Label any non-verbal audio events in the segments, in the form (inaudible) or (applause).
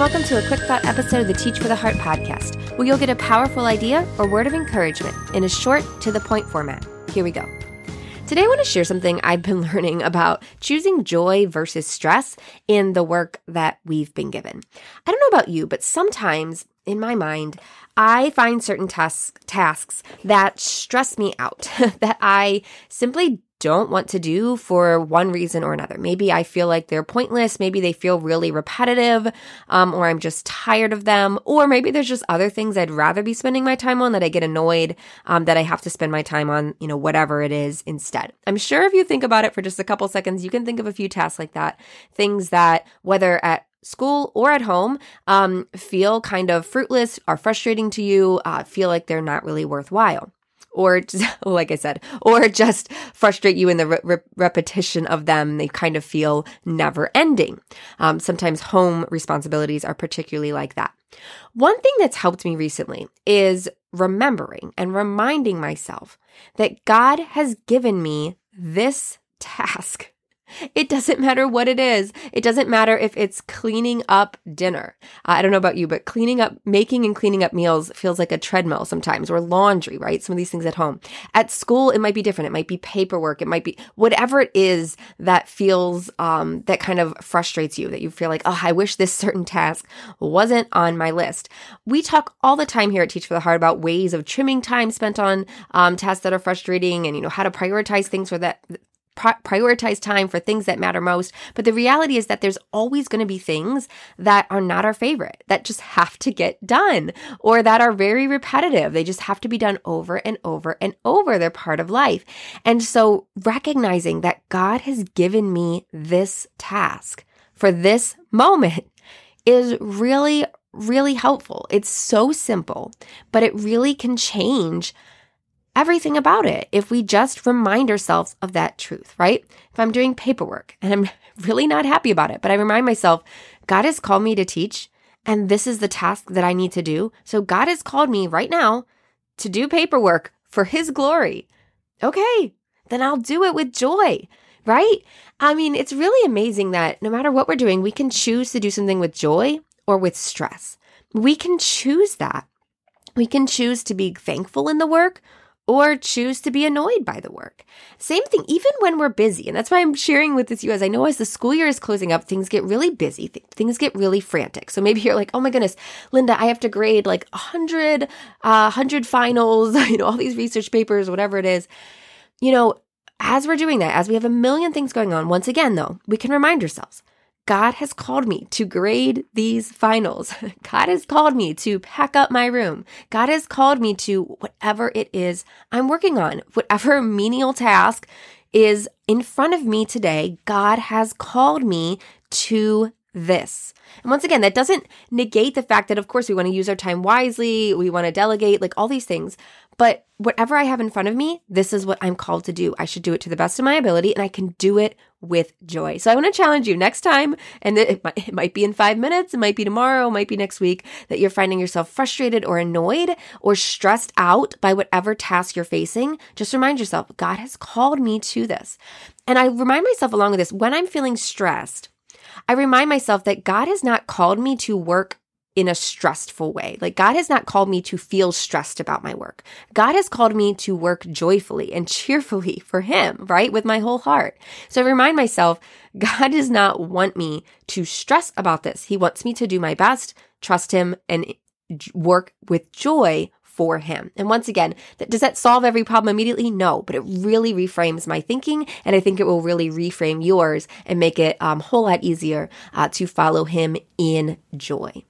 welcome to a quick thought episode of the Teach for the Heart podcast, where you'll get a powerful idea or word of encouragement in a short, to the point format. Here we go. Today, I want to share something I've been (laughs) learning about choosing joy versus stress in the work that we've been given. I don't know about you, but sometimes in my mind, I find certain tasks tasks that stress me out, (laughs) that I simply don't want to do for one reason or another. Maybe I feel like they're pointless. Maybe they feel really repetitive, um, or I'm just tired of them. Or maybe there's just other things I'd rather be spending my time on that I get annoyed um, that I have to spend my time on, you know, whatever it is instead. I'm sure if you think about it for just a couple seconds, you can think of a few tasks like that. Things that, whether at school or at home um, feel kind of fruitless, are frustrating to you, uh, feel like they're not really worthwhile or (laughs) like I said, or just frustrate you in the re- repetition of them. They kind of feel never ending. Um, sometimes home responsibilities are particularly like that. One thing that's helped me recently is remembering and reminding myself that God has given me this task it doesn't matter what it is. It doesn't matter if it's cleaning up dinner. Uh, I don't know about you, but cleaning up, making and cleaning up meals feels like a treadmill sometimes, or laundry, right? Some of these things at home. At school, it might be different. It might be paperwork. It might be whatever it is that feels, um, that kind of frustrates you, that you feel like, oh, I wish this certain task wasn't on my list. We talk all the time here at Teach for the Heart about ways of trimming time spent on um, tasks that are frustrating and, you know, how to prioritize things for that prioritize time for things that matter most. But the reality is that there's always going to be things that are not our favorite, that just have to get done, or that are very repetitive. They just have to be done over and over and over. They're part of life. And so recognizing that God has given me this task for this moment is really, really helpful. It's so simple, but it really can change everything about it if we just remind ourselves of that truth, right? If I'm doing paperwork and I'm (laughs) really not happy about it, but I remind myself, God has called me to teach and this is the task that I need to do. So God has called me right now to do paperwork for his glory. Okay, then I'll do it with joy, right? I mean, it's really amazing that no matter what we're doing, we can choose to do something with joy or with stress. We can choose that. We can choose to be thankful in the work or choose to be annoyed by the work. Same thing, even when we're busy. And that's why I'm sharing with this you guys. I know as the school year is closing up, things get really busy, th- things get really frantic. So maybe you're like, oh my goodness, Linda, I have to grade like 100, uh, 100 finals, (laughs) you know, all these research papers, whatever it is. You know, as we're doing that, as we have a million things going on, once again, though, we can remind ourselves God has called me to grade these finals. (laughs) God has called me to pack up my room. God has called me to whatever it is I'm working on, (laughs) whatever menial task is in front of me today. God has called me to this. And once again, that doesn't negate the fact that, of course, we want to use our time wisely, we want to delegate, like all these things. But whatever I have in front of me, this is what I'm called to do. I should do it to the best of my ability and I can do it with joy. So I want to challenge you next time, and it might, it might be in five minutes, it might be tomorrow, it might be next week, that you're finding yourself frustrated or annoyed or stressed out by whatever task you're facing. Just remind yourself, God has called me to this. And I remind myself along with this, when I'm feeling stressed, I remind myself that God has not called me to work in a stressful way. Like God has not called me to feel stressed about my work. God has called me to work joyfully and (laughs) cheerfully for Him, right? With my whole heart. So I remind myself, (laughs) God does not want me to stress about this. He wants me to do my best, trust Him, and work with joy for him. And once again, does that solve every problem immediately? No, but it really reframes my thinking. And I think it will really reframe yours and make it um, a whole lot easier uh, to follow him in joy.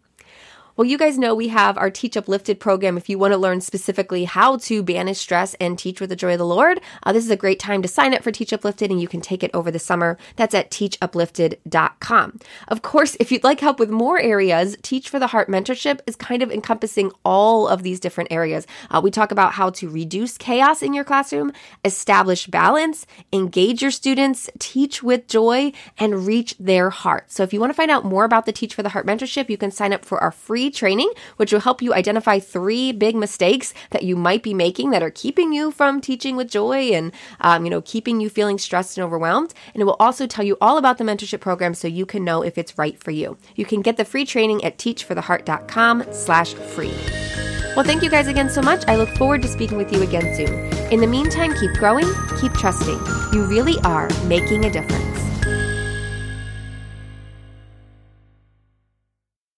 Well, you guys know we have our Teach Uplifted program. If you want to learn specifically how to banish stress and teach with the joy of the Lord, uh, this is a great time to sign up for Teach Uplifted and you can take it over the summer. That's at teachuplifted.com. Of course, if you'd like help with more areas, Teach for the Heart mentorship is kind of encompassing all of these different areas. Uh, we talk about how to reduce chaos in your classroom, establish balance, engage your students, teach with joy, and reach their heart. So if you want to find out more about the Teach for the Heart mentorship, you can sign up for our free training, which will help you identify three big mistakes that you might be making that are keeping you from teaching with joy and, um, you know, keeping you feeling stressed and overwhelmed. And it will also tell you all about the mentorship program so you can know if it's right for you. You can get the free training at teachfortheheart.com slash free. Well, thank you guys again so much. I look forward to speaking with you again soon. In the meantime, keep growing, keep trusting. You really are making a difference.